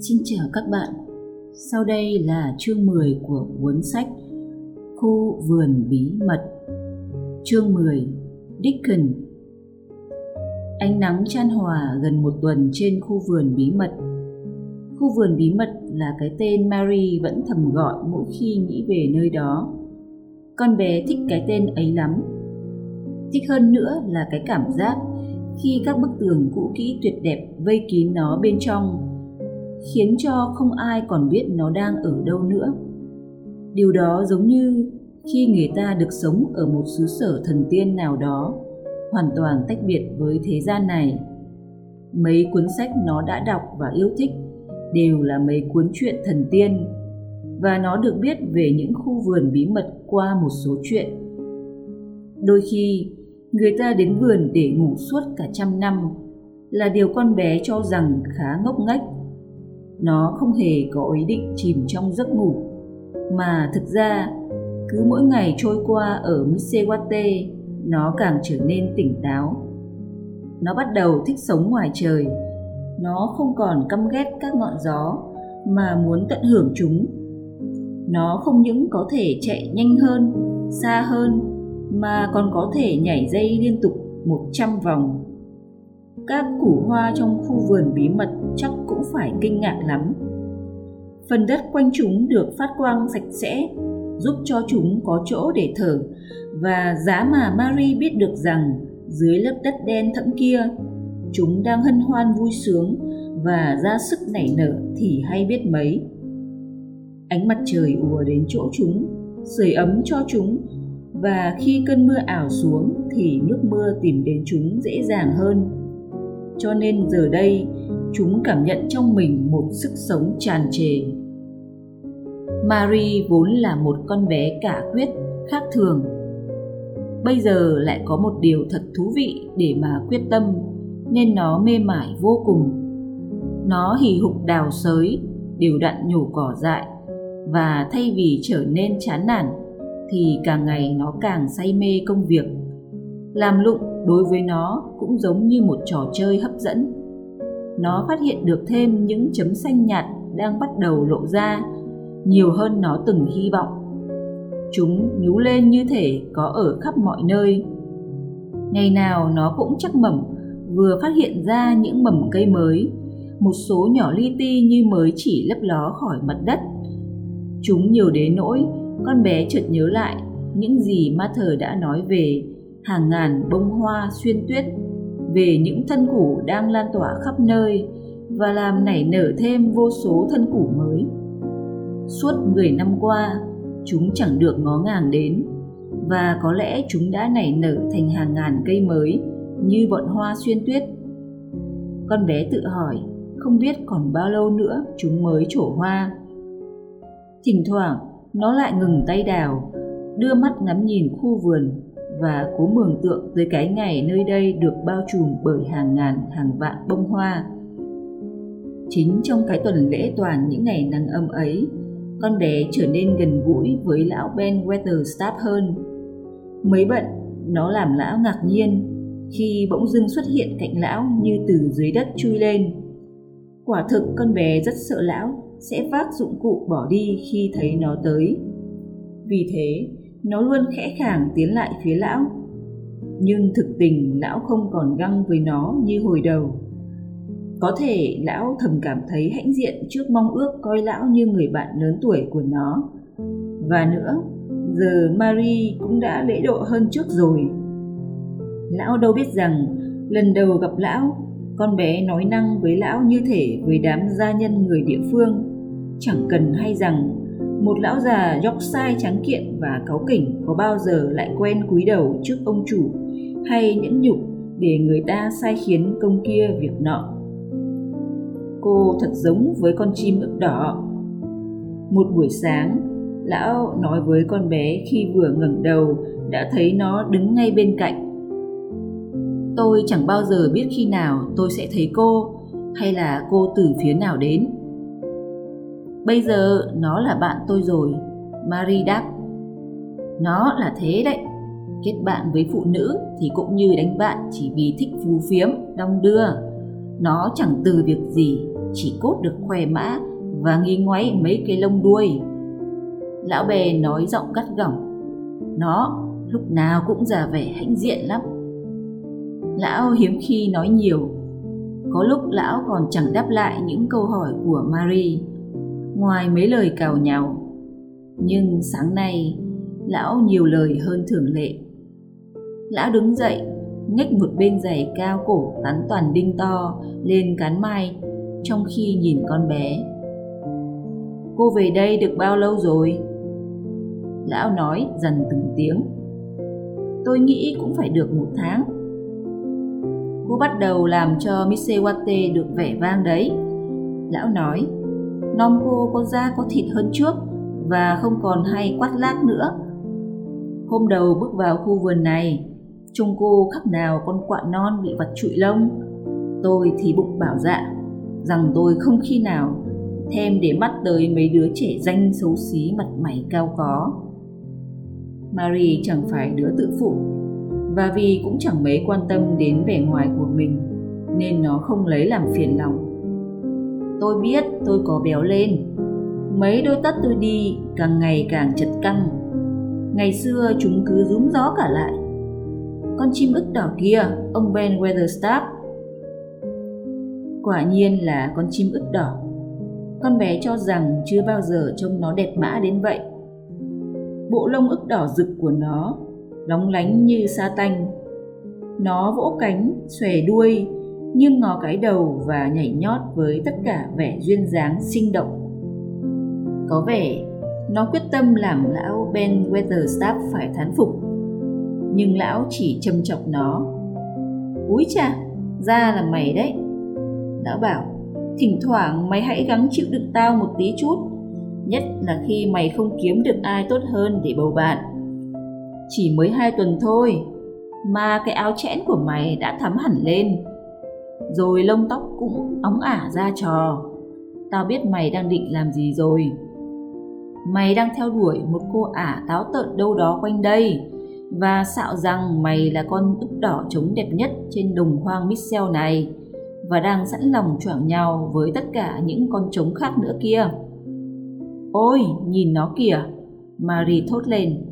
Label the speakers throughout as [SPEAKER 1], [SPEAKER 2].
[SPEAKER 1] Xin chào các bạn. Sau đây là chương 10 của cuốn sách Khu vườn bí mật. Chương 10: dickens Ánh nắng chan hòa gần một tuần trên khu vườn bí mật. Khu vườn bí mật là cái tên Mary vẫn thầm gọi mỗi khi nghĩ về nơi đó. Con bé thích cái tên ấy lắm. Thích hơn nữa là cái cảm giác khi các bức tường cũ kỹ tuyệt đẹp vây kín nó bên trong khiến cho không ai còn biết nó đang ở đâu nữa. Điều đó giống như khi người ta được sống ở một xứ sở thần tiên nào đó, hoàn toàn tách biệt với thế gian này. Mấy cuốn sách nó đã đọc và yêu thích đều là mấy cuốn truyện thần tiên, và nó được biết về những khu vườn bí mật qua một số chuyện. Đôi khi, người ta đến vườn để ngủ suốt cả trăm năm là điều con bé cho rằng khá ngốc nghếch nó không hề có ý định chìm trong giấc ngủ. Mà thực ra, cứ mỗi ngày trôi qua ở Misewate, nó càng trở nên tỉnh táo. Nó bắt đầu thích sống ngoài trời. Nó không còn căm ghét các ngọn gió mà muốn tận hưởng chúng. Nó không những có thể chạy nhanh hơn, xa hơn, mà còn có thể nhảy dây liên tục 100 vòng. Các củ hoa trong khu vườn bí mật chắc cũng phải kinh ngạc lắm. Phần đất quanh chúng được phát quang sạch sẽ, giúp cho chúng có chỗ để thở và giá mà Marie biết được rằng dưới lớp đất đen thẫm kia, chúng đang hân hoan vui sướng và ra sức nảy nở thì hay biết mấy. Ánh mặt trời ùa đến chỗ chúng, sưởi ấm cho chúng và khi cơn mưa ảo xuống thì nước mưa tìm đến chúng dễ dàng hơn cho nên giờ đây chúng cảm nhận trong mình một sức sống tràn trề. Marie vốn là một con bé cả quyết, khác thường. Bây giờ lại có một điều thật thú vị để mà quyết tâm, nên nó mê mải vô cùng. Nó hì hục đào sới, đều đặn nhổ cỏ dại, và thay vì trở nên chán nản, thì càng ngày nó càng say mê công việc. Làm lụng đối với nó cũng giống như một trò chơi hấp dẫn nó phát hiện được thêm những chấm xanh nhạt đang bắt đầu lộ ra, nhiều hơn nó từng hy vọng. Chúng nhú lên như thể có ở khắp mọi nơi. Ngày nào nó cũng chắc mẩm, vừa phát hiện ra những mầm cây mới, một số nhỏ li ti như mới chỉ lấp ló khỏi mặt đất. Chúng nhiều đến nỗi con bé chợt nhớ lại những gì ma thờ đã nói về hàng ngàn bông hoa xuyên tuyết về những thân củ đang lan tỏa khắp nơi và làm nảy nở thêm vô số thân củ mới. Suốt 10 năm qua, chúng chẳng được ngó ngàng đến và có lẽ chúng đã nảy nở thành hàng ngàn cây mới như bọn hoa xuyên tuyết. Con bé tự hỏi không biết còn bao lâu nữa chúng mới trổ hoa. Thỉnh thoảng nó lại ngừng tay đào, đưa mắt ngắm nhìn khu vườn và cố mường tượng tới cái ngày nơi đây được bao trùm bởi hàng ngàn hàng vạn bông hoa. Chính trong cái tuần lễ toàn những ngày nắng ấm ấy, con bé trở nên gần gũi với lão Ben Weatherstaff hơn. Mấy bận, nó làm lão ngạc nhiên khi bỗng dưng xuất hiện cạnh lão như từ dưới đất chui lên. Quả thực con bé rất sợ lão sẽ vác dụng cụ bỏ đi khi thấy nó tới. Vì thế, nó luôn khẽ khàng tiến lại phía lão. Nhưng thực tình, lão không còn găng với nó như hồi đầu. Có thể lão thầm cảm thấy hãnh diện trước mong ước coi lão như người bạn lớn tuổi của nó. Và nữa, giờ marie cũng đã lễ độ hơn trước rồi. Lão đâu biết rằng, lần đầu gặp lão, con bé nói năng với lão như thể với đám gia nhân người địa phương. Chẳng cần hay rằng một lão già dốc sai trắng kiện và cáu kỉnh có bao giờ lại quen cúi đầu trước ông chủ hay nhẫn nhục để người ta sai khiến công kia việc nọ? Cô thật giống với con chim ức đỏ. Một buổi sáng, lão nói với con bé khi vừa ngẩng đầu đã thấy nó đứng ngay bên cạnh. Tôi chẳng bao giờ biết khi nào tôi sẽ thấy cô hay là cô từ phía nào đến. Bây giờ nó là bạn tôi rồi, Marie đáp. Nó là thế đấy, kết bạn với phụ nữ thì cũng như đánh bạn chỉ vì thích phù phiếm, đong đưa. Nó chẳng từ việc gì, chỉ cốt được khoe mã và nghi ngoáy mấy cái lông đuôi. Lão bè nói giọng gắt gỏng. Nó lúc nào cũng già vẻ hãnh diện lắm. Lão hiếm khi nói nhiều. Có lúc lão còn chẳng đáp lại những câu hỏi của Marie, ngoài mấy lời cào nhào. Nhưng sáng nay, lão nhiều lời hơn thường lệ. Lão đứng dậy, nhếch một bên giày cao cổ tắn toàn đinh to lên cán mai trong khi nhìn con bé. Cô về đây được bao lâu rồi? Lão nói dần từng tiếng. Tôi nghĩ cũng phải được một tháng. Cô bắt đầu làm cho Misewate được vẻ vang đấy. Lão nói, nom cô có da có thịt hơn trước và không còn hay quát lác nữa. Hôm đầu bước vào khu vườn này, trông cô khắc nào con quạ non bị vặt trụi lông. Tôi thì bụng bảo dạ rằng tôi không khi nào thêm để mắt tới mấy đứa trẻ danh xấu xí mặt mày cao có. Marie chẳng phải đứa tự phụ và vì cũng chẳng mấy quan tâm đến vẻ ngoài của mình nên nó không lấy làm phiền lòng. Tôi biết tôi có béo lên. Mấy đôi tất tôi đi càng ngày càng chật căng. Ngày xưa chúng cứ rúm gió cả lại. Con chim ức đỏ kia, ông Ben Weatherstaff. Quả nhiên là con chim ức đỏ. Con bé cho rằng chưa bao giờ trông nó đẹp mã đến vậy. Bộ lông ức đỏ rực của nó lóng lánh như sa tanh. Nó vỗ cánh, xòe đuôi, nghiêng ngó cái đầu và nhảy nhót với tất cả vẻ duyên dáng sinh động. Có vẻ nó quyết tâm làm lão Ben Weatherstaff phải thán phục. Nhưng lão chỉ châm chọc nó. Úi chà, ra là mày đấy. Lão bảo, thỉnh thoảng mày hãy gắng chịu đựng tao một tí chút. Nhất là khi mày không kiếm được ai tốt hơn để bầu bạn. Chỉ mới hai tuần thôi mà cái áo chẽn của mày đã thắm hẳn lên. Rồi lông tóc cũng óng ả ra trò. Tao biết mày đang định làm gì rồi. Mày đang theo đuổi một cô ả táo tợn đâu đó quanh đây và xạo rằng mày là con ức đỏ trống đẹp nhất trên đồng hoang Michel này và đang sẵn lòng choảng nhau với tất cả những con trống khác nữa kia. Ôi, nhìn nó kìa! Marie thốt lên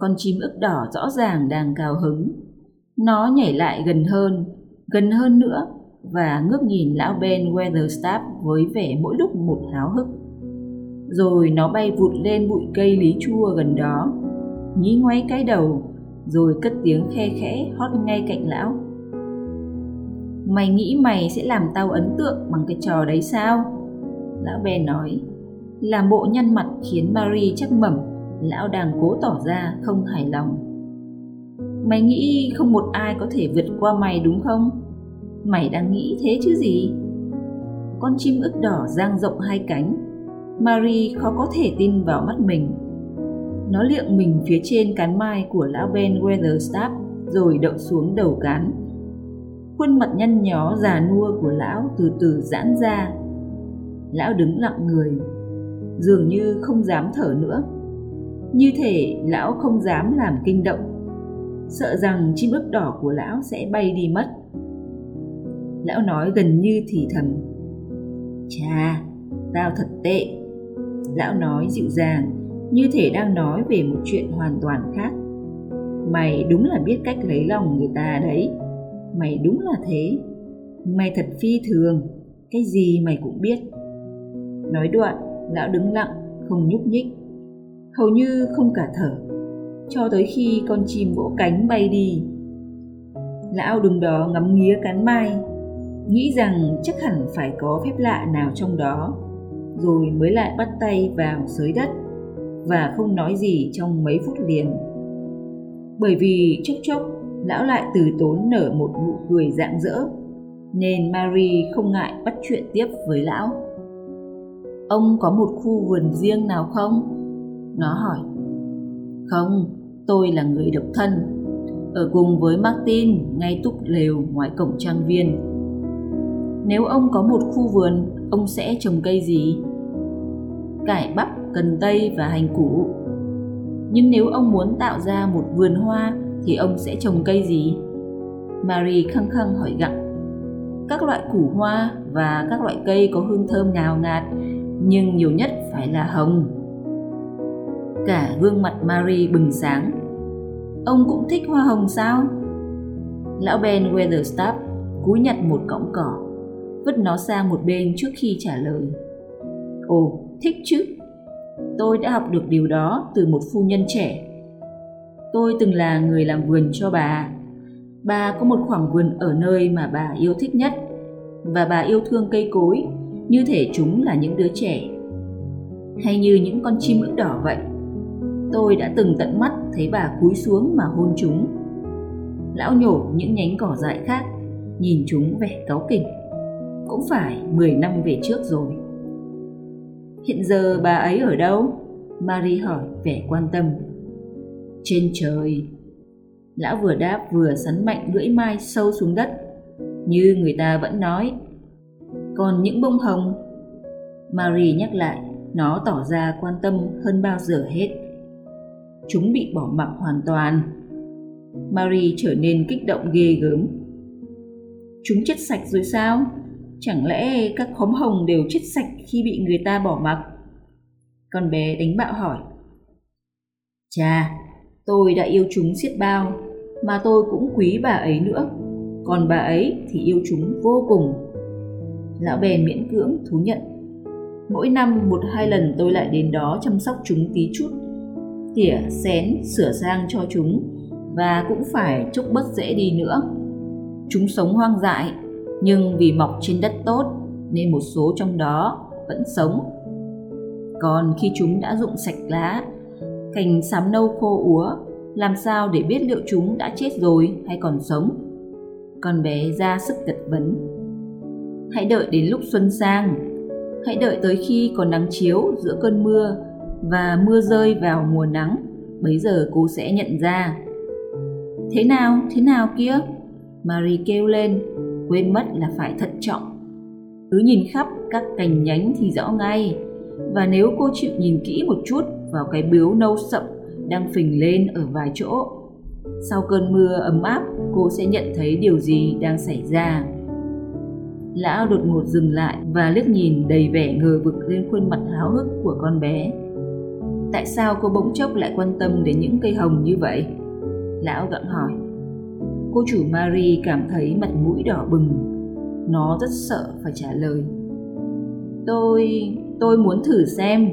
[SPEAKER 1] con chim ức đỏ rõ ràng đang cao hứng. Nó nhảy lại gần hơn, gần hơn nữa và ngước nhìn lão Ben Weatherstaff với vẻ mỗi lúc một háo hức. Rồi nó bay vụt lên bụi cây lý chua gần đó, nhí ngoáy cái đầu, rồi cất tiếng khe khẽ hót ngay cạnh lão. Mày nghĩ mày sẽ làm tao ấn tượng bằng cái trò đấy sao? Lão Ben nói, làm bộ nhăn mặt khiến Marie chắc mẩm lão đang cố tỏ ra không hài lòng mày nghĩ không một ai có thể vượt qua mày đúng không? Mày đang nghĩ thế chứ gì? Con chim ức đỏ dang rộng hai cánh. Marie khó có thể tin vào mắt mình. Nó liệng mình phía trên cán mai của lão ben weatherstaff rồi đậu xuống đầu cán. Khuôn mặt nhăn nhó già nua của lão từ từ giãn ra. Lão đứng lặng người, dường như không dám thở nữa. Như thể lão không dám làm kinh động sợ rằng chim ức đỏ của lão sẽ bay đi mất. Lão nói gần như thì thầm, chà, tao thật tệ. Lão nói dịu dàng, như thể đang nói về một chuyện hoàn toàn khác. Mày đúng là biết cách lấy lòng người ta đấy. Mày đúng là thế. Mày thật phi thường. Cái gì mày cũng biết. Nói đoạn, lão đứng lặng, không nhúc nhích. Hầu như không cả thở cho tới khi con chim vỗ cánh bay đi lão đứng đó ngắm nghía cán mai nghĩ rằng chắc hẳn phải có phép lạ nào trong đó rồi mới lại bắt tay vào sới đất và không nói gì trong mấy phút liền bởi vì chốc chốc lão lại từ tốn nở một nụ cười rạng rỡ nên Marie không ngại bắt chuyện tiếp với lão. Ông có một khu vườn riêng nào không? Nó hỏi Không, tôi là người độc thân Ở cùng với Martin ngay túc lều ngoài cổng trang viên Nếu ông có một khu vườn, ông sẽ trồng cây gì? Cải bắp, cần tây và hành củ Nhưng nếu ông muốn tạo ra một vườn hoa thì ông sẽ trồng cây gì? Marie khăng khăng hỏi gặng Các loại củ hoa, và các loại cây có hương thơm ngào ngạt, nhưng nhiều nhất phải là hồng. Cả gương mặt Mary bừng sáng. Ông cũng thích hoa hồng sao? Lão Ben Weatherstaff cúi nhặt một cọng cỏ, vứt nó sang một bên trước khi trả lời. Ồ, thích chứ. Tôi đã học được điều đó từ một phu nhân trẻ. Tôi từng là người làm vườn cho bà. Bà có một khoảng vườn ở nơi mà bà yêu thích nhất và bà yêu thương cây cối như thể chúng là những đứa trẻ hay như những con chim ưng đỏ vậy. Tôi đã từng tận mắt thấy bà cúi xuống mà hôn chúng. Lão nhổ những nhánh cỏ dại khác, nhìn chúng vẻ cáu kỉnh. Cũng phải 10 năm về trước rồi. Hiện giờ bà ấy ở đâu? Marie hỏi vẻ quan tâm. Trên trời. Lão vừa đáp vừa sắn mạnh lưỡi mai sâu xuống đất. Như người ta vẫn nói. Còn những bông hồng? Marie nhắc lại, nó tỏ ra quan tâm hơn bao giờ hết. Chúng bị bỏ mặc hoàn toàn. Marie trở nên kích động ghê gớm. Chúng chết sạch rồi sao? Chẳng lẽ các khóm hồng đều chết sạch khi bị người ta bỏ mặc? Con bé đánh bạo hỏi. Chà, tôi đã yêu chúng xiết bao, mà tôi cũng quý bà ấy nữa. Còn bà ấy thì yêu chúng vô cùng. Lão bèn miễn cưỡng thú nhận. Mỗi năm một hai lần tôi lại đến đó chăm sóc chúng tí chút, tỉa, xén, sửa sang cho chúng và cũng phải chúc bớt dễ đi nữa. Chúng sống hoang dại, nhưng vì mọc trên đất tốt nên một số trong đó vẫn sống. Còn khi chúng đã rụng sạch lá, cành xám nâu khô úa, làm sao để biết liệu chúng đã chết rồi hay còn sống? Con bé ra sức gật vấn. Hãy đợi đến lúc xuân sang, hãy đợi tới khi còn nắng chiếu giữa cơn mưa và mưa rơi vào mùa nắng, bấy giờ cô sẽ nhận ra. Thế nào, thế nào kia? Marie kêu lên, quên mất là phải thận trọng. Cứ nhìn khắp các cành nhánh thì rõ ngay, và nếu cô chịu nhìn kỹ một chút vào cái biếu nâu sậm đang phình lên ở vài chỗ, sau cơn mưa ấm áp cô sẽ nhận thấy điều gì đang xảy ra. Lão đột ngột dừng lại và liếc nhìn đầy vẻ ngờ vực lên khuôn mặt háo hức của con bé. Tại sao cô bỗng chốc lại quan tâm đến những cây hồng như vậy? Lão gặng hỏi. Cô chủ Marie cảm thấy mặt mũi đỏ bừng. Nó rất sợ phải trả lời. Tôi... tôi muốn thử xem.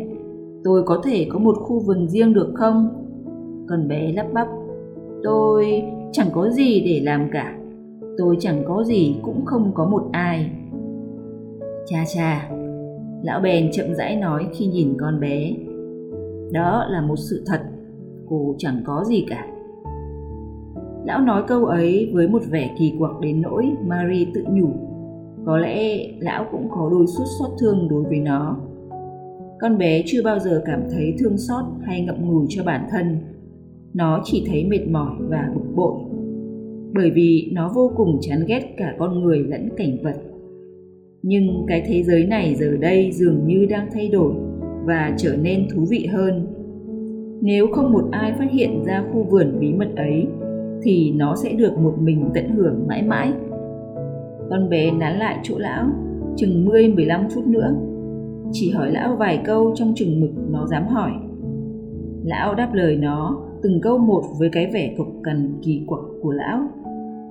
[SPEAKER 1] Tôi có thể có một khu vườn riêng được không? Con bé lắp bắp. Tôi chẳng có gì để làm cả. Tôi chẳng có gì cũng không có một ai. Cha cha, lão bèn chậm rãi nói khi nhìn con bé. Đó là một sự thật, cô chẳng có gì cả. Lão nói câu ấy với một vẻ kỳ quặc đến nỗi Marie tự nhủ. Có lẽ lão cũng có đôi chút xót thương đối với nó. Con bé chưa bao giờ cảm thấy thương xót hay ngậm ngùi cho bản thân. Nó chỉ thấy mệt mỏi và bực bội. Bởi vì nó vô cùng chán ghét cả con người lẫn cảnh vật. Nhưng cái thế giới này giờ đây dường như đang thay đổi và trở nên thú vị hơn. Nếu không một ai phát hiện ra khu vườn bí mật ấy thì nó sẽ được một mình tận hưởng mãi mãi. Con bé nán lại chỗ lão, chừng 10-15 phút nữa. Chỉ hỏi lão vài câu trong chừng mực nó dám hỏi. Lão đáp lời nó từng câu một với cái vẻ cộc cằn kỳ quặc của lão.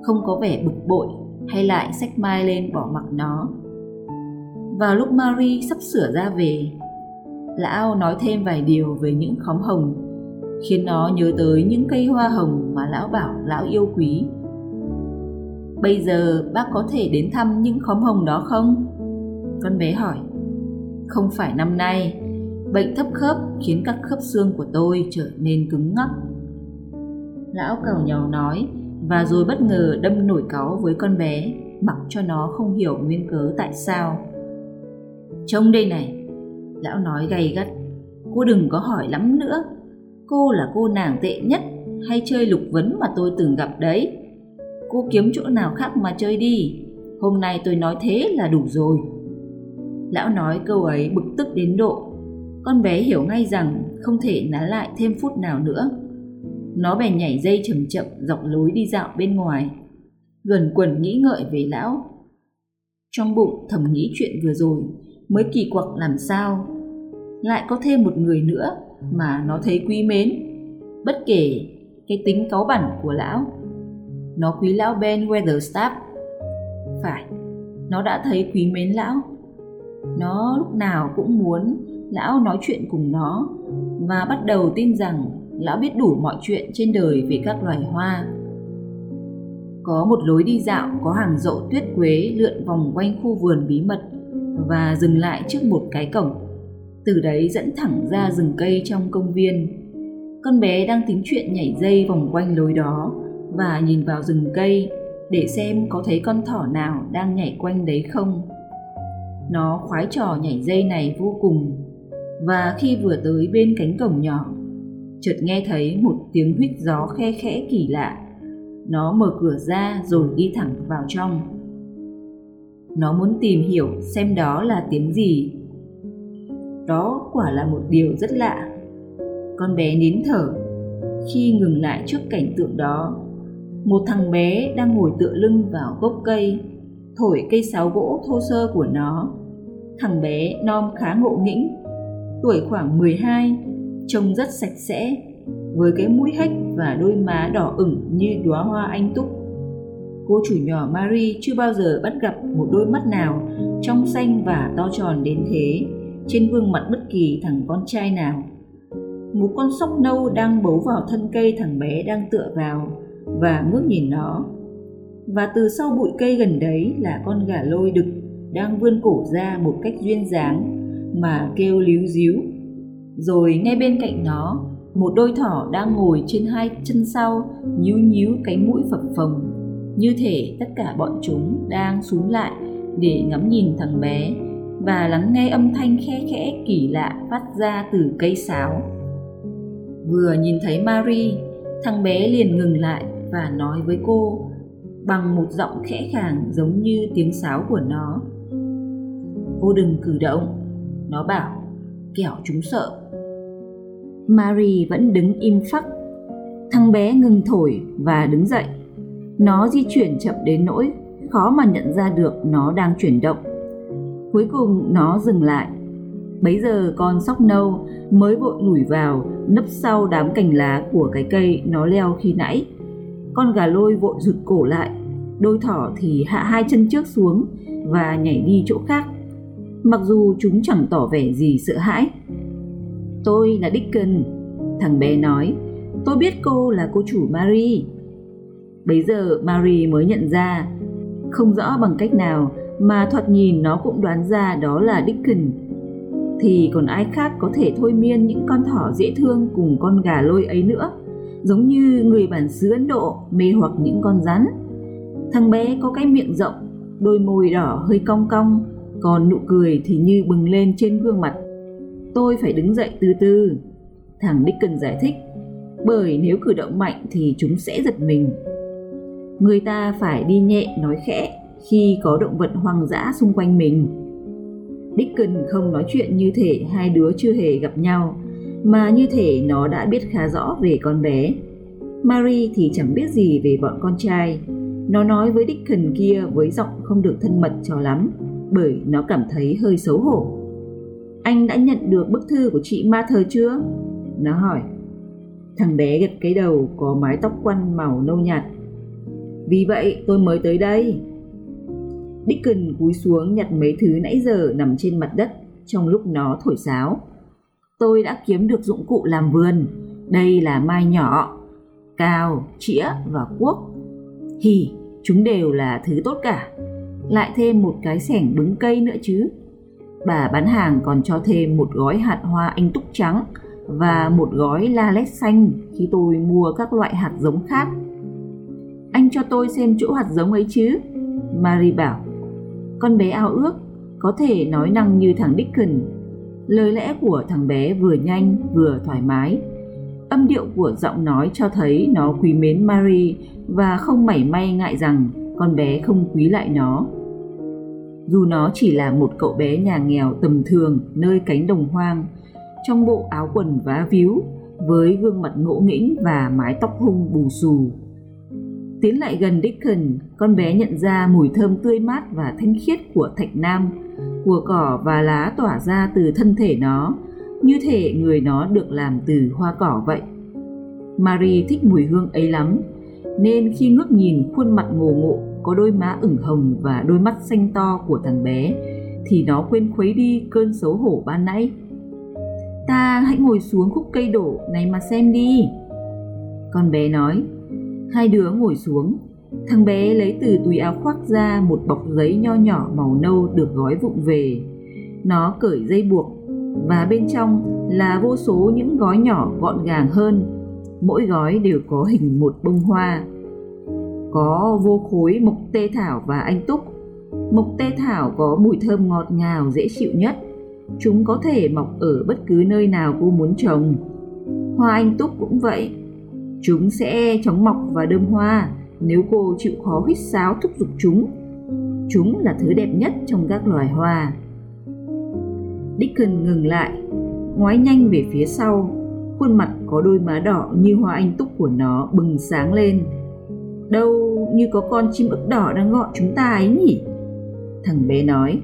[SPEAKER 1] Không có vẻ bực bội hay lại sách mai lên bỏ mặc nó. Vào lúc Marie sắp sửa ra về, lão nói thêm vài điều về những khóm hồng khiến nó nhớ tới những cây hoa hồng mà lão bảo lão yêu quý. Bây giờ bác có thể đến thăm những khóm hồng đó không? Con bé hỏi. Không phải năm nay, bệnh thấp khớp khiến các khớp xương của tôi trở nên cứng ngắc. Lão cào nhỏ nói và rồi bất ngờ đâm nổi cáu với con bé mặc cho nó không hiểu nguyên cớ tại sao. Trông đây này, lão nói gay gắt, cô đừng có hỏi lắm nữa, Cô là cô nàng tệ nhất hay chơi lục vấn mà tôi từng gặp đấy. Cô kiếm chỗ nào khác mà chơi đi. Hôm nay tôi nói thế là đủ rồi. Lão nói câu ấy bực tức đến độ. Con bé hiểu ngay rằng không thể nán lại thêm phút nào nữa. Nó bèn nhảy dây chậm chậm dọc lối đi dạo bên ngoài. Gần quần nghĩ ngợi về lão. Trong bụng thầm nghĩ chuyện vừa rồi mới kỳ quặc làm sao. Lại có thêm một người nữa mà nó thấy quý mến. Bất kể cái tính cáu bẩn của lão. Nó quý lão Ben Weatherstaff. Phải, nó đã thấy quý mến lão. Nó lúc nào cũng muốn lão nói chuyện cùng nó và bắt đầu tin rằng lão biết đủ mọi chuyện trên đời về các loài hoa. Có một lối đi dạo có hàng dậu tuyết quế lượn vòng quanh khu vườn bí mật và dừng lại trước một cái cổng. Từ đấy dẫn thẳng ra rừng cây trong công viên. Con bé đang tính chuyện nhảy dây vòng quanh lối đó và nhìn vào rừng cây để xem có thấy con thỏ nào đang nhảy quanh đấy không. Nó khoái trò nhảy dây này vô cùng và khi vừa tới bên cánh cổng nhỏ, chợt nghe thấy một tiếng huýt gió khe khẽ kỳ lạ nó mở cửa ra rồi đi thẳng vào trong nó muốn tìm hiểu xem đó là tiếng gì. Đó quả là một điều rất lạ. Con bé nín thở. Khi ngừng lại trước cảnh tượng đó, một thằng bé đang ngồi tựa lưng vào gốc cây, thổi cây sáo gỗ thô sơ của nó. Thằng bé non khá ngộ nghĩnh, tuổi khoảng 12 trông rất sạch sẽ, với cái mũi hếch và đôi má đỏ ửng như đóa hoa anh túc. Cô chủ nhỏ Marie chưa bao giờ bắt gặp một đôi mắt nào trong xanh và to tròn đến thế, trên gương mặt bất kỳ thằng con trai nào. Một con sóc nâu đang bấu vào thân cây thằng bé đang tựa vào và ngước nhìn nó. Và từ sau bụi cây gần đấy là con gà lôi đực đang vươn cổ ra một cách duyên dáng mà kêu líu díu. Rồi ngay bên cạnh nó, một đôi thỏ đang ngồi trên hai chân sau, nhíu nhíu cánh mũi phập phồng như thể tất cả bọn chúng đang xuống lại để ngắm nhìn thằng bé và lắng nghe âm thanh khe khẽ kỳ lạ phát ra từ cây sáo vừa nhìn thấy Marie thằng bé liền ngừng lại và nói với cô bằng một giọng khẽ khàng giống như tiếng sáo của nó cô đừng cử động, nó bảo, kẻo chúng sợ Marie vẫn đứng im phắc. Thằng bé ngừng thổi và đứng dậy. Nó di chuyển chậm đến nỗi khó mà nhận ra được nó đang chuyển động. Cuối cùng nó dừng lại. Bấy giờ con sóc nâu mới vội lủi vào nấp sau đám cành lá của cái cây nó leo khi nãy. Con gà lôi vội rụt cổ lại, đôi thỏ thì hạ hai chân trước xuống và nhảy đi chỗ khác. Mặc dù chúng chẳng tỏ vẻ gì sợ hãi, Tôi là Dickon, thằng bé nói. Tôi biết cô là cô chủ Marie. Bấy giờ Marie mới nhận ra, không rõ bằng cách nào mà thoạt nhìn nó cũng đoán ra đó là Dickens. Thì còn ai khác có thể thôi miên những con thỏ dễ thương cùng con gà lôi ấy nữa, giống như người bản xứ Ấn Độ mê hoặc những con rắn. Thằng bé có cái miệng rộng, đôi môi đỏ hơi cong cong, còn nụ cười thì như bừng lên trên gương mặt tôi phải đứng dậy từ từ thằng Dickens giải thích bởi nếu cử động mạnh thì chúng sẽ giật mình người ta phải đi nhẹ nói khẽ khi có động vật hoang dã xung quanh mình Dickon không nói chuyện như thể hai đứa chưa hề gặp nhau, mà như thể nó đã biết khá rõ về con bé Marie thì chẳng biết gì về bọn con trai nó nói với Dickon kia với giọng không được thân mật cho lắm, bởi nó cảm thấy hơi xấu hổ anh đã nhận được bức thư của chị Martha chưa? Nó hỏi. Thằng bé gật cái đầu, có mái tóc quăn màu nâu nhạt. Vì vậy tôi mới tới đây. Dickon cúi xuống nhặt mấy thứ nãy giờ nằm trên mặt đất trong lúc nó thổi sáo. Tôi đã kiếm được dụng cụ làm vườn. Đây là mai nhỏ, cao, chĩa và cuốc. Hì, chúng đều là thứ tốt cả. Lại thêm một cái sẻng bứng cây nữa chứ bà bán hàng còn cho thêm một gói hạt hoa anh túc trắng và một gói la lét xanh khi tôi mua các loại hạt giống khác. Anh cho tôi xem chỗ hạt giống ấy chứ? Marie bảo. Con bé ao ước, có thể nói năng như thằng Dickon. Lời lẽ của thằng bé vừa nhanh vừa thoải mái. Âm điệu của giọng nói cho thấy nó quý mến Marie và không mảy may ngại rằng con bé không quý lại nó dù nó chỉ là một cậu bé nhà nghèo tầm thường nơi cánh đồng hoang, trong bộ áo quần vá víu, với gương mặt ngỗ nghĩnh và mái tóc hung bù xù. Tiến lại gần Dickon, con bé nhận ra mùi thơm tươi mát và thanh khiết của thạch nam, của cỏ và lá tỏa ra từ thân thể nó, như thể người nó được làm từ hoa cỏ vậy. Marie thích mùi hương ấy lắm, nên khi ngước nhìn khuôn mặt ngồ ngộ có đôi má ửng hồng và đôi mắt xanh to của thằng bé, thì nó quên khuấy đi cơn xấu hổ ban nãy. Ta hãy ngồi xuống khúc cây đổ này mà xem đi. Con bé nói, hai đứa ngồi xuống. Thằng bé lấy từ túi áo khoác ra một bọc giấy nho nhỏ màu nâu được gói vụng về. Nó cởi dây buộc và bên trong là vô số những gói nhỏ gọn gàng hơn. Mỗi gói đều có hình một bông hoa. Có vô khối mộc tê thảo và anh túc. Mộc tê thảo có mùi thơm ngọt ngào, dễ chịu nhất. Chúng có thể mọc ở bất cứ nơi nào cô muốn trồng. Hoa anh túc cũng vậy. Chúng sẽ chóng mọc và đơm hoa nếu cô chịu khó huýt sáo thúc giục chúng. Chúng là thứ đẹp nhất trong các loài hoa. Dickon ngừng lại, ngoái nhanh về phía sau, khuôn mặt có đôi má đỏ như hoa anh túc của nó bừng sáng lên. Đâu như có con chim ức đỏ đang gọi chúng ta ấy nhỉ? Thằng bé nói.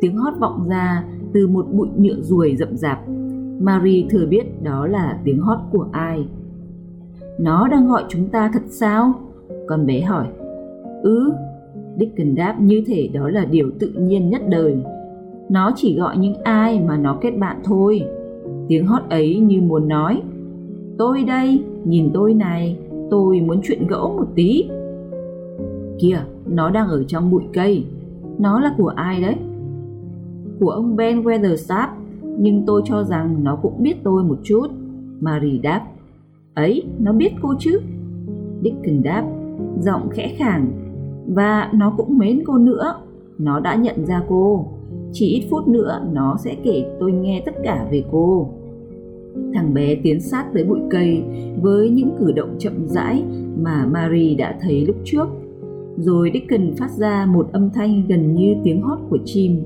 [SPEAKER 1] Tiếng hót vọng ra từ một bụi nhựa ruồi rậm rạp. Marie thừa biết đó là tiếng hót của ai. Nó đang gọi chúng ta thật sao? Con bé hỏi. Ừ, Dickon đáp như thể đó là điều tự nhiên nhất đời. Nó chỉ gọi những ai mà nó kết bạn thôi. Tiếng hót ấy như muốn nói. Tôi đây nhìn tôi này tôi muốn chuyện gẫu một tí. Kìa nó đang ở trong bụi cây. Nó là của ai đấy? Của ông ben weatherstaff nhưng tôi cho rằng nó cũng biết tôi một chút. Marie đáp ấy, nó biết cô chứ? Dickon đáp, giọng khẽ khàng, và nó cũng mến cô nữa. Nó đã nhận ra cô. Chỉ ít phút nữa, nó sẽ kể tôi nghe tất cả về cô. Thằng bé tiến sát tới bụi cây với những cử động chậm rãi mà Marie đã thấy lúc trước. Rồi Dickon phát ra một âm thanh gần như tiếng hót của chim.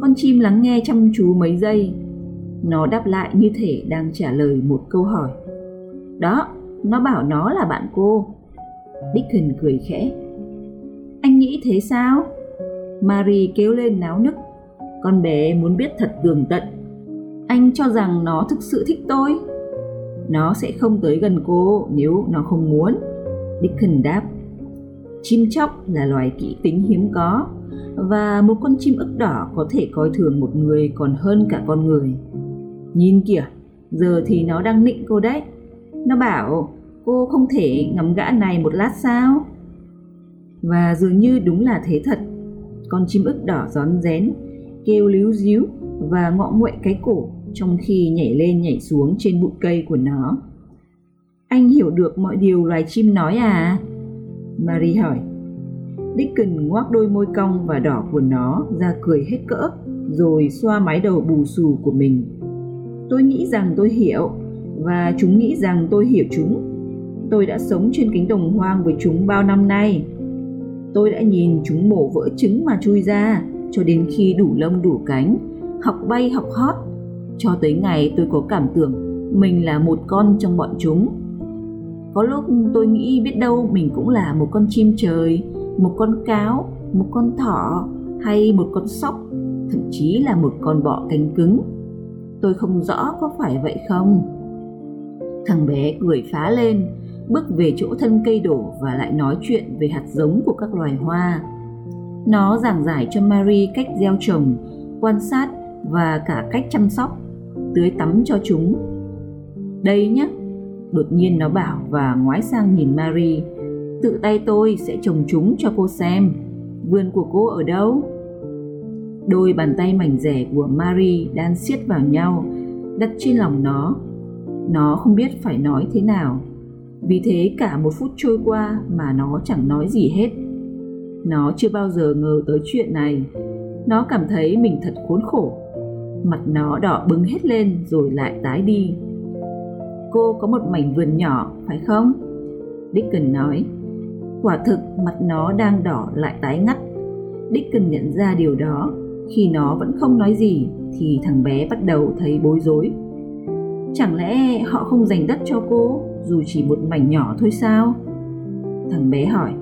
[SPEAKER 1] Con chim lắng nghe chăm chú mấy giây. Nó đáp lại như thể đang trả lời một câu hỏi đó, nó bảo nó là bạn cô. Dickon cười khẽ. Anh nghĩ thế sao? Marie kêu lên náo nức. Con bé muốn biết thật tường tận. Anh cho rằng nó thực sự thích tôi. Nó sẽ không tới gần cô nếu nó không muốn. Dickon đáp. Chim chóc là loài kỹ tính hiếm có. Và một con chim ức đỏ có thể coi thường một người còn hơn cả con người. Nhìn kìa, giờ thì nó đang nịnh cô đấy nó bảo cô không thể ngắm gã này một lát sao và dường như đúng là thế thật con chim ức đỏ rón rén kêu líu díu và ngọ nguậy cái cổ trong khi nhảy lên nhảy xuống trên bụi cây của nó. Anh hiểu được mọi điều loài chim nói à? Marie hỏi. Dickon ngoác đôi môi cong và đỏ của nó ra cười hết cỡ, rồi xoa mái đầu bù xù của mình. Tôi nghĩ rằng tôi hiểu, và chúng nghĩ rằng tôi hiểu chúng. Tôi đã sống trên cánh đồng hoang với chúng bao năm nay. Tôi đã nhìn chúng mổ vỡ trứng mà chui ra, cho đến khi đủ lông đủ cánh, học bay học hót, cho tới ngày tôi có cảm tưởng mình là một con trong bọn chúng. Có lúc tôi nghĩ biết đâu mình cũng là một con chim trời, một con cáo, một con thỏ hay một con sóc, thậm chí là một con bọ cánh cứng. Tôi không rõ có phải vậy không? Thằng bé cười phá lên, bước về chỗ thân cây đổ và lại nói chuyện về hạt giống của các loài hoa. Nó giảng giải cho Mary cách gieo trồng, quan sát và cả cách chăm sóc, tưới tắm cho chúng. Đây nhé, đột nhiên nó bảo và ngoái sang nhìn Mary. Tự tay tôi sẽ trồng chúng cho cô xem. Vườn của cô ở đâu? Đôi bàn tay mảnh rẻ của Mary đang siết vào nhau, đặt trên lòng nó. Nó không biết phải nói thế nào. Vì thế cả một phút trôi qua mà nó chẳng nói gì hết. Nó chưa bao giờ ngờ tới chuyện này. Nó cảm thấy mình thật khốn khổ. Mặt nó đỏ bừng hết lên rồi lại tái đi. Cô có một mảnh vườn nhỏ, phải không? Dickon nói. Quả thực, mặt nó đang đỏ lại tái ngắt. Dickon nhận ra điều đó. Khi nó vẫn không nói gì, thì thằng bé bắt đầu thấy bối rối chẳng lẽ họ không dành đất cho cô, dù chỉ một mảnh nhỏ thôi sao? Thằng bé hỏi.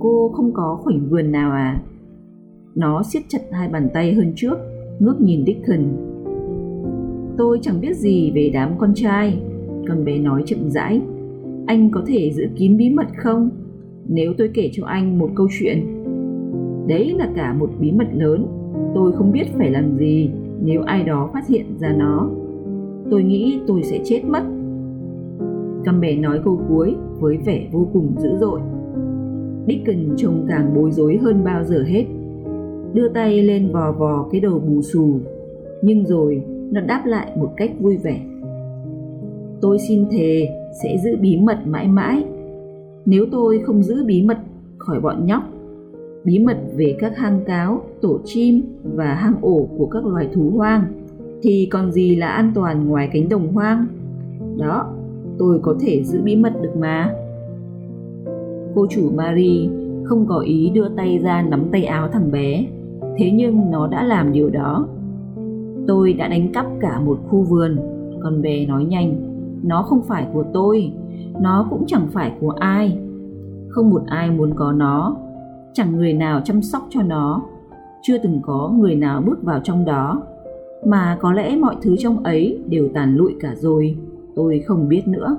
[SPEAKER 1] Cô không có khoảnh vườn nào à? Nó siết chặt hai bàn tay hơn trước, Ngước nhìn Dickon. Tôi chẳng biết gì về đám con trai, Con bé nói chậm rãi. Anh có thể giữ kín bí mật không? Nếu tôi kể cho anh một câu chuyện. Đấy là cả một bí mật lớn, Tôi không biết phải làm gì Nếu ai đó phát hiện ra nó. Tôi nghĩ tôi sẽ chết mất. Con bé nói câu cuối với vẻ vô cùng dữ dội. Dickon trông càng bối rối hơn bao giờ hết. Đưa tay lên vò vò cái đầu bù xù, nhưng rồi nó đáp lại một cách vui vẻ. Tôi xin thề sẽ giữ bí mật mãi mãi. Nếu tôi không giữ bí mật khỏi bọn nhóc, bí mật về các hang cáo, tổ chim và hang ổ của các loài thú hoang thì còn gì là an toàn ngoài cánh đồng hoang. Đó, tôi có thể giữ bí mật được mà. Cô chủ Marie không có ý đưa tay ra nắm tay áo thằng bé, thế nhưng nó đã làm điều đó. Tôi đã đánh cắp cả một khu vườn. Con bé nói nhanh, nó không phải của tôi, nó cũng chẳng phải của ai. Không một ai muốn có nó, chẳng người nào chăm sóc cho nó. Chưa từng có người nào bước vào trong đó mà có lẽ mọi thứ trong ấy đều tàn lụi cả rồi. Tôi không biết nữa.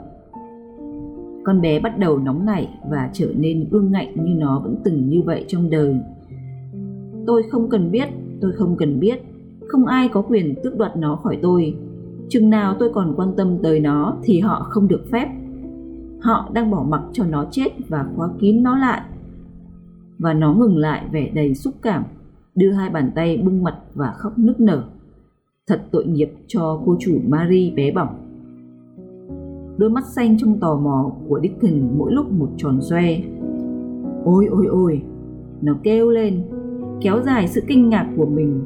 [SPEAKER 1] Con bé bắt đầu nóng nảy và trở nên ương ngạnh như nó vẫn từng như vậy trong đời. Tôi không cần biết, tôi không cần biết. Không ai có quyền tước đoạt nó khỏi tôi. Chừng nào tôi còn quan tâm tới nó thì họ không được phép. Họ đang bỏ mặc cho nó chết và khóa kín nó lại. Và nó ngừng lại vẻ đầy xúc cảm, đưa hai bàn tay bưng mặt và khóc nức nở thật tội nghiệp cho cô chủ Marie bé bỏng. Đôi mắt xanh trong tò mò của Dickon mỗi lúc một tròn xoe. Ôi ôi ôi, nó kêu lên, kéo dài sự kinh ngạc của mình.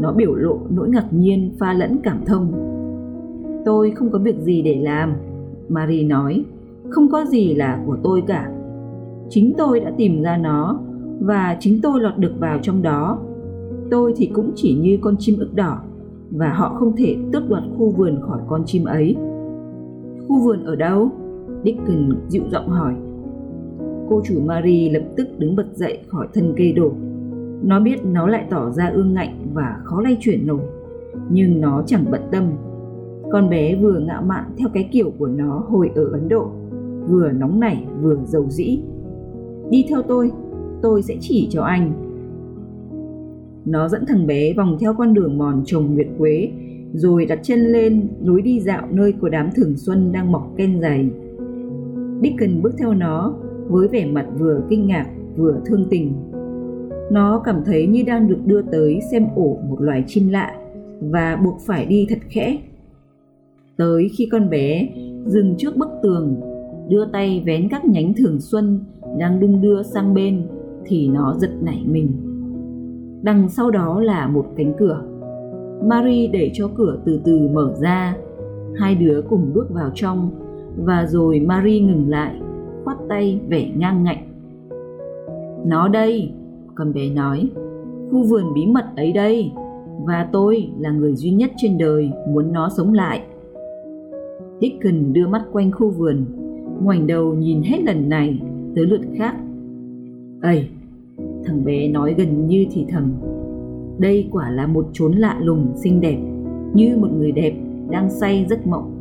[SPEAKER 1] Nó biểu lộ nỗi ngạc nhiên, pha lẫn cảm thông. Tôi không có việc gì để làm marie nói. Không có gì là của tôi cả. Chính tôi đã tìm ra nó và chính tôi lọt được vào trong đó. Tôi thì cũng chỉ như con chim ức đỏ và họ không thể tước đoạt khu vườn khỏi con chim ấy. Khu vườn ở đâu? Dickon dịu giọng hỏi. Cô chủ marie lập tức đứng bật dậy khỏi thân cây đổ. Nó biết nó lại tỏ ra ương ngạnh và khó lay chuyển nổi, nhưng nó chẳng bận tâm. Con bé vừa ngạo mạn theo cái kiểu của nó hồi ở ấn độ, vừa nóng nảy, vừa giàu dĩ. Đi theo tôi tôi sẽ chỉ cho anh nó dẫn thằng bé vòng theo con đường mòn trồng nguyệt quế, rồi đặt chân lên lối đi dạo nơi của đám thường xuân đang mọc ken dày Dickens bước theo nó với vẻ mặt vừa kinh ngạc, vừa thương tình. Nó cảm thấy như đang được đưa tới xem ổ một loài chim lạ và buộc phải đi thật khẽ. Tới khi con bé dừng trước bức tường, đưa tay vén các nhánh thường xuân đang đung đưa sang bên thì nó giật nảy mình đằng sau đó là một cánh cửa. Marie để cho cửa từ từ mở ra. Hai đứa cùng bước vào trong và rồi marie ngừng lại, khoát tay vẻ ngang ngạnh. Nó đây, con bé nói. Khu vườn bí mật ấy đây và tôi là người duy nhất trên đời muốn nó sống lại. Dickon đưa mắt quanh khu vườn, ngoảnh đầu nhìn hết lần này tới lượt khác. Ây thằng bé nói gần như thì thầm. Đây quả là một chốn lạ lùng, xinh đẹp, như một người đẹp đang say giấc mộng.